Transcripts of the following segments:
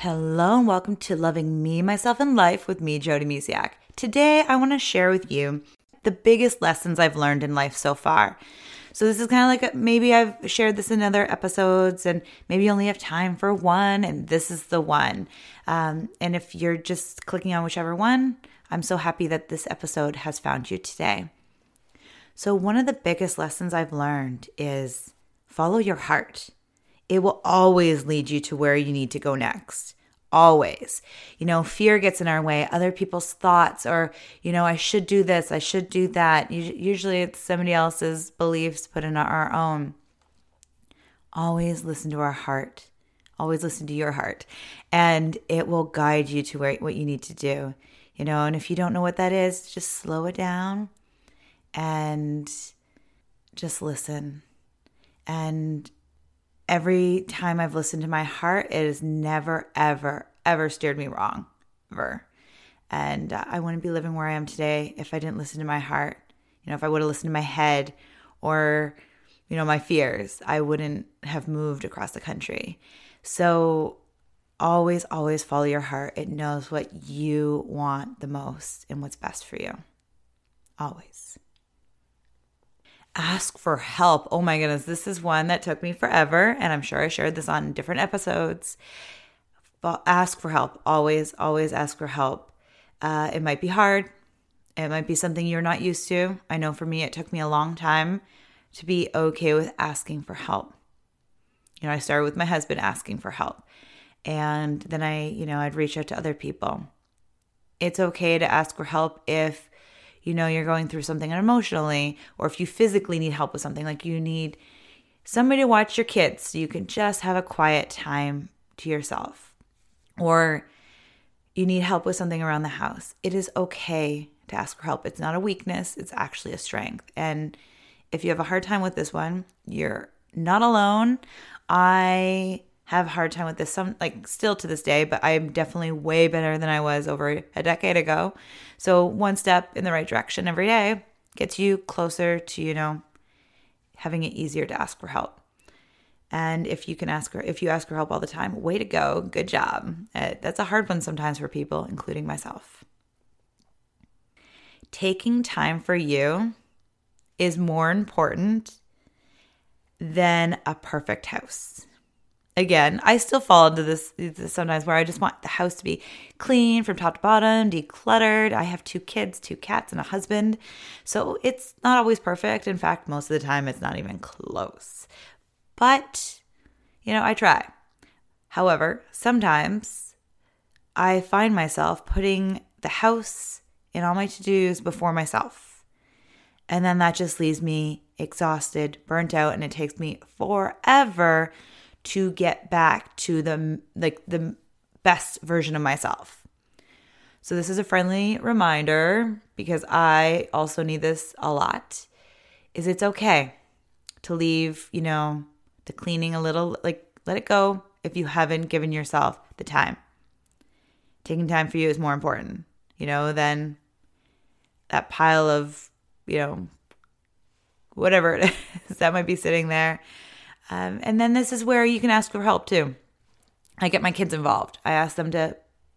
Hello and welcome to Loving Me, Myself, and Life with me, Jody Misiak. Today, I want to share with you the biggest lessons I've learned in life so far. So, this is kind of like maybe I've shared this in other episodes, and maybe you only have time for one, and this is the one. Um, and if you're just clicking on whichever one, I'm so happy that this episode has found you today. So, one of the biggest lessons I've learned is follow your heart it will always lead you to where you need to go next. Always. You know, fear gets in our way, other people's thoughts, or, you know, I should do this, I should do that. Usually it's somebody else's beliefs put in our own. Always listen to our heart. Always listen to your heart, and it will guide you to where, what you need to do. You know, and if you don't know what that is, just slow it down and just listen. And every time I've listened to my heart, it has never, ever, ever steered me wrong, ever. And uh, I wouldn't be living where I am today if I didn't listen to my heart. You know, if I would have listened to my head or, you know, my fears, I wouldn't have moved across the country. So always, always follow your heart. It knows what you want the most and what's best for you. Always ask for help. Oh my goodness, this is one that took me forever. And I'm sure I shared this on different episodes. But ask for help. Always, always ask for help. Uh, it might be hard. It might be something you're not used to. I know for me, it took me a long time to be okay with asking for help. You know, I started with my husband asking for help. And then I, you know, I'd reach out to other people. It's okay to ask for help if you know you're going through something emotionally or if you physically need help with something like you need somebody to watch your kids so you can just have a quiet time to yourself. Or you need help with something around the house. It is okay to ask for help. It's not a weakness. It's actually a strength. And if you have a hard time with this one you're not alone. I have a hard time with this. Some like still to this day but i'm definitely way better than i was over a decade ago. So one step in the right direction every day gets you closer to you know having it easier to ask for help. And if you can ask her if you ask for help all the time way to go. Good job. Uh, that's a hard one sometimes for people including myself. Taking time for you is more important than a perfect house again, I still fall into this, sometimes where I just want the house to be clean from top to bottom, decluttered. I have two kids, two cats, and a husband. So it's not always perfect. In fact, most of the time, it's not even close. But, you know, I try. However, sometimes I find myself putting the house and all my to dos before myself. And then that just leaves me exhausted, burnt out, and it takes me forever to get back to the like the best version of myself. So this is a friendly reminder because I also need this a lot. Is it's okay to leave, you know, the cleaning a little like let it go if you haven't given yourself the time. Taking time for you is more important, you know, than that pile of, you know, whatever it is that might be sitting there um, and then this is where you can ask for help too. I get my kids involved. I ask them to,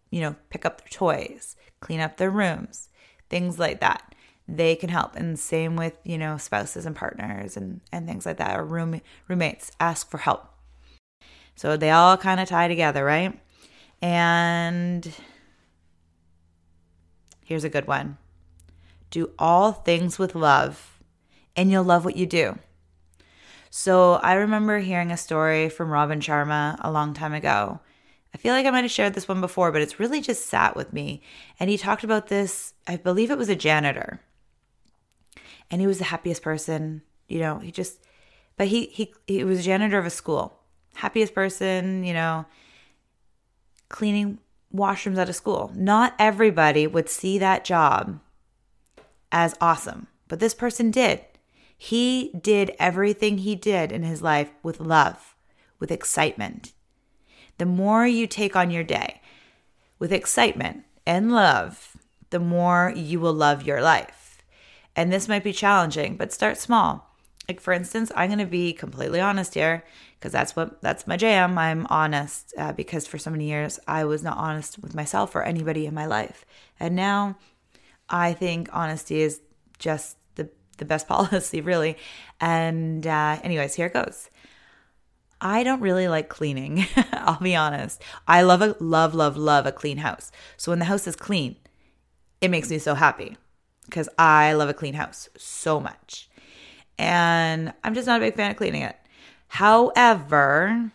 you know, pick up their toys, clean up their rooms, things like that. They can help. And same with, you know, spouses and partners and, and things like that, or room, roommates ask for help. So they all kind of tie together, right? And here's a good one do all things with love, and you'll love what you do. So I remember hearing a story from Robin Sharma a long time ago. I feel like I might have shared this one before, but it's really just sat with me. And he talked about this, I believe it was a janitor. And he was the happiest person, you know, he just but he he he was a janitor of a school. Happiest person, you know, cleaning washrooms at a school. Not everybody would see that job as awesome, but this person did. He did everything he did in his life with love, with excitement. The more you take on your day with excitement and love, the more you will love your life. And this might be challenging, but start small. like for instance, I'm going to be completely honest here because that's what that's my jam. I'm honest uh, because for so many years I was not honest with myself or anybody in my life, and now I think honesty is just the best policy, really. And uh, anyways, here it goes. I don't really like cleaning. I'll be honest. I love a love love love a clean house. So when the house is clean, it makes me so happy because I love a clean house so much. And I'm just not a big fan of cleaning it. However,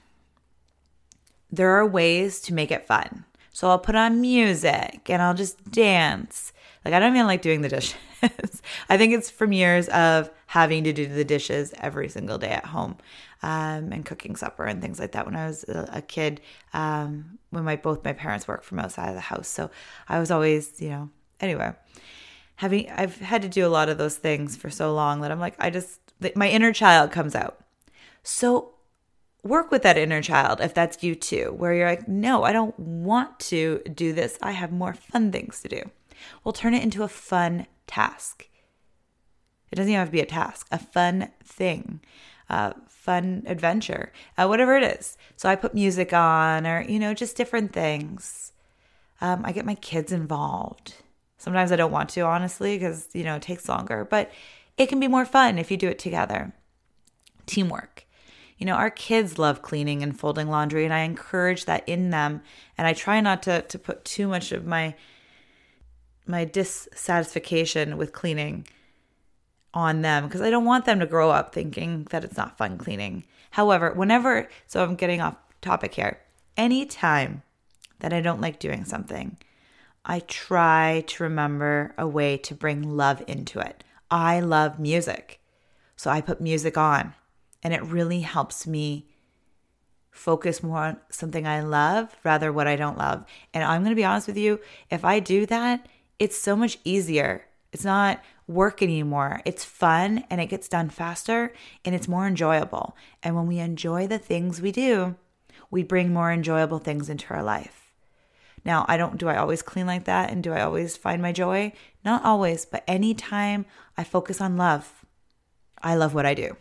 there are ways to make it fun. So I'll put on music and I'll just dance. Like I don't even like doing the dishes. I think it's from years of having to do the dishes every single day at home um, and cooking supper and things like that when I was a, kid. Um, when my both my parents worked from outside of the house, so I was always, you know, anyway. Having I've had to do a lot of those things for so long that I'm like I just my inner child comes out. So work with that inner child if that's you too, where you're like, no, I don't want to do this. I have more fun things to do. We'll turn it into a fun task. It doesn't even have to be a task, a fun thing, a fun adventure, uh, whatever it is. So I put music on or, you know, just different things. Um, I get my kids involved. Sometimes I don't want to, honestly, because, you know, it takes longer, but it can be more fun if you do it together. Teamwork. You know, our kids love cleaning and folding laundry, and I encourage that in them. And I try not to, to put too much of my my dissatisfaction with cleaning on them because I don't want them to grow up thinking that it's not fun cleaning. However, whenever, so I'm getting off topic here, anytime that I don't like doing something, I try to remember a way to bring love into it. I love music. So I put music on and it really helps me focus more on something I love rather what I don't love. And I'm going to be honest with you, if I do that, it's so much easier. It's not work anymore. It's fun and it gets done faster and it's more enjoyable. And when we enjoy the things we do, we bring more enjoyable things into our life. Now, I don't do I always clean like that and do I always find my joy? Not always, but anytime I focus on love, I love what I do.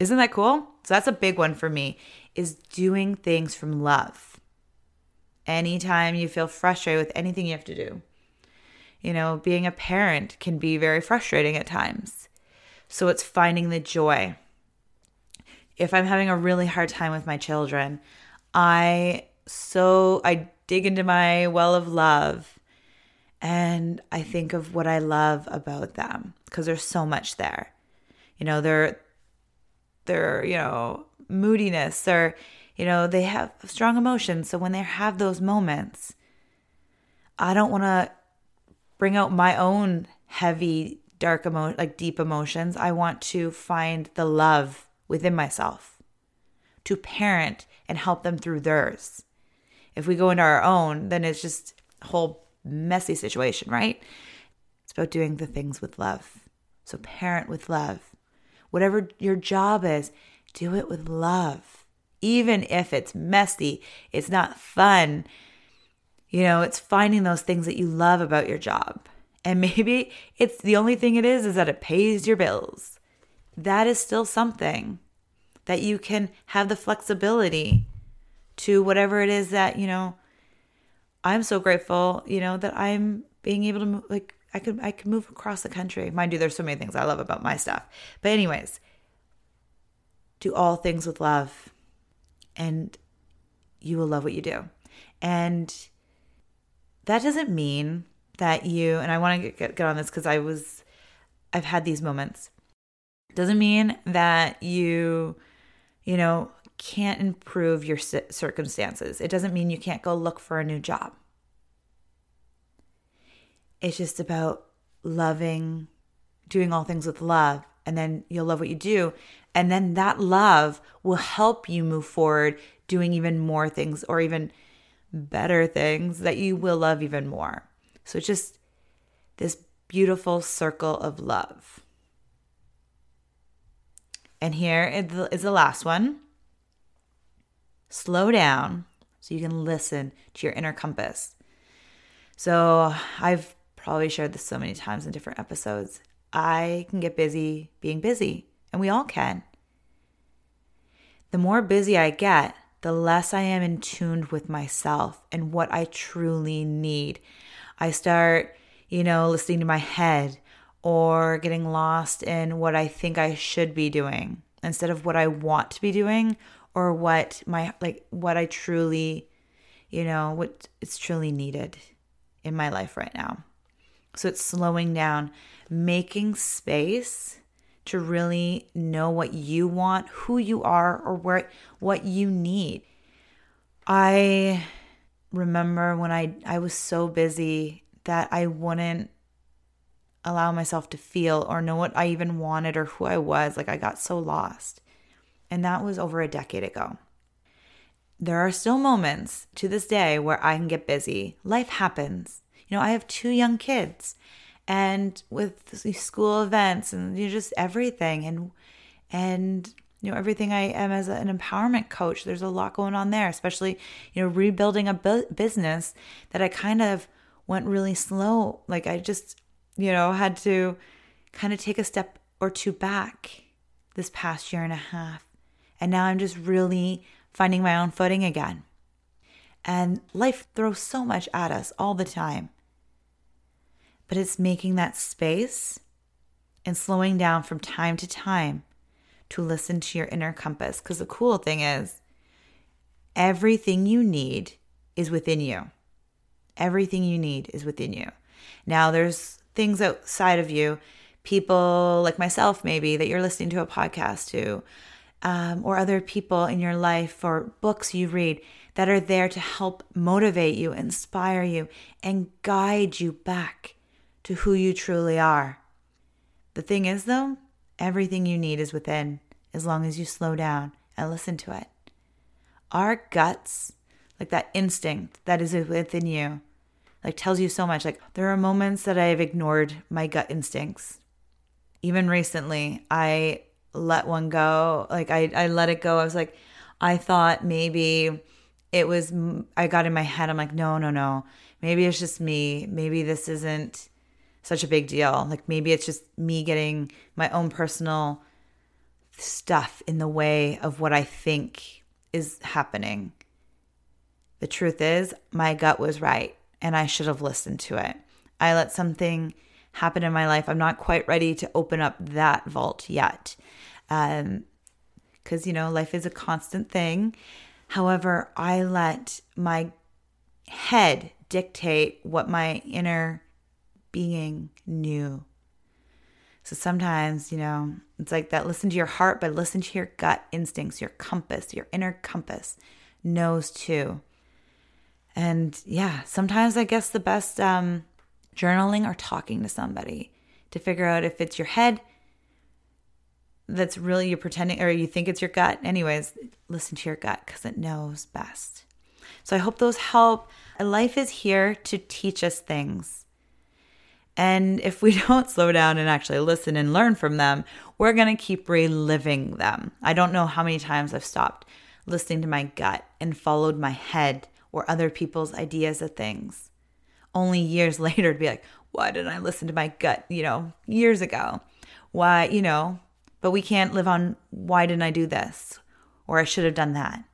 Isn't that cool? So that's a big one for me is doing things from love. Anytime you feel frustrated with anything you have to do, you know, being a parent can be very frustrating at times. So it's finding the joy. If I'm having a really hard time with my children, I so I dig into my well of love and I think of what I love about them because there's so much there. You know, they're they're, you know, moodiness or you know, they have strong emotions. So when they have those moments, I don't want to bring out my own heavy, dark emo like deep emotions. I want to find the love within myself to parent and help them through theirs. If we go into our own, then it's just a whole messy situation, right? It's about doing the things with love. So parent with love. Whatever your job is, do it with love. Even if it's messy, it's not fun, you know, it's finding those things that you love about your job. And maybe it's the only thing it is is that it pays your bills. That is still something that you can have the flexibility to whatever it is that, you know, I'm so grateful, you know, that I'm being able to move, like I could I could move across the country. Mind you, there's so many things I love about my stuff. But anyways, do all things with love and you will love what you do. And that doesn't mean that you, and I want to get, get on this because I was, I've had these moments. Doesn't mean that you, you know, can't improve your circumstances. It doesn't mean you can't go look for a new job. It's just about loving, doing all things with love, and then you'll love what you do. And then that love will help you move forward doing even more things or even better things that you will love even more. So just this beautiful circle of love. And here is the last one. Slow down so you can listen to your inner compass. So I've probably shared this so many times in different episodes. I can get busy being busy, and we all can. The more busy I get, the less I am in tune with myself and what I truly need. I start, you know, listening to my head or getting lost in what I think I should be doing instead of what I want to be doing or what my like what I truly, you know, what it's truly needed in my life right now. So it's slowing down, making space to really know what you want, who you are, or where what you need. I remember when I I was so busy that I wouldn't allow myself to feel or know what I even wanted or who I was. Like I got so lost. And that was over a decade ago. There are still moments to this day where I can get busy. Life happens. You know, I have two young kids and with school events and you know, just everything and and you know everything I am as an empowerment coach. There's a lot going on there, especially you know rebuilding a bu- business that I kind of went really slow. Like I just you know had to kind of take a step or two back this past year and a half, and now I'm just really finding my own footing again. And life throws so much at us all the time but it's making that space and slowing down from time to time to listen to your inner compass. Because the cool thing is, everything you need is within you. Everything you need is within you. Now, there's things outside of you, people like myself, maybe that you're listening to a podcast to, um, or other people in your life, or books you read that are there to help motivate you, inspire you, and guide you back to who you truly are. The thing is, though, everything you need is within as long as you slow down and listen to it. Our guts, like that instinct that is within you, like tells you so much. Like there are moments that I've ignored my gut instincts. Even recently, I let one go. Like I, I let it go. I was like, I thought maybe it was, I got in my head. I'm like, no, no, no. Maybe it's just me. Maybe this isn't such a big deal. Like maybe it's just me getting my own personal stuff in the way of what I think is happening. The truth is, my gut was right and I should have listened to it. I let something happen in my life. I'm not quite ready to open up that vault yet. Um, because you know, life is a constant thing. However, I let my head dictate what my inner being knew. So sometimes, you know, it's like that listen to your heart, but listen to your gut instincts, your compass, your inner compass knows too. And yeah, sometimes I guess the best um, journaling or talking to somebody to figure out if it's your head that's really you're pretending or you think it's your gut. Anyways, listen to your gut because it knows best. So I hope those help. Life is here to teach us things. And if we don't slow down and actually listen and learn from them, we're going to keep reliving them. I don't know how many times I've stopped listening to my gut and followed my head or other people's ideas of things. Only years later to be like, why didn't I listen to my gut, you know, years ago? Why, you know, but we can't live on why didn't I do this or I should have done that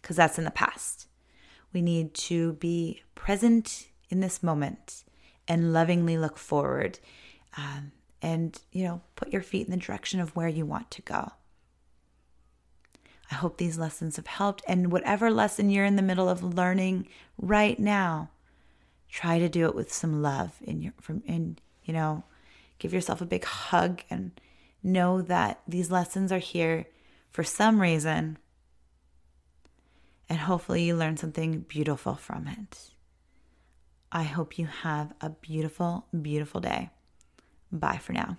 because that's in the past. We need to be present in this moment and lovingly look forward um, and, you know, put your feet in the direction of where you want to go. I hope these lessons have helped. And whatever lesson you're in the middle of learning right now, try to do it with some love in your from in you know, give yourself a big hug and know that these lessons are here for some reason. And hopefully you learn something beautiful from it. I hope you have a beautiful, beautiful day. Bye for now.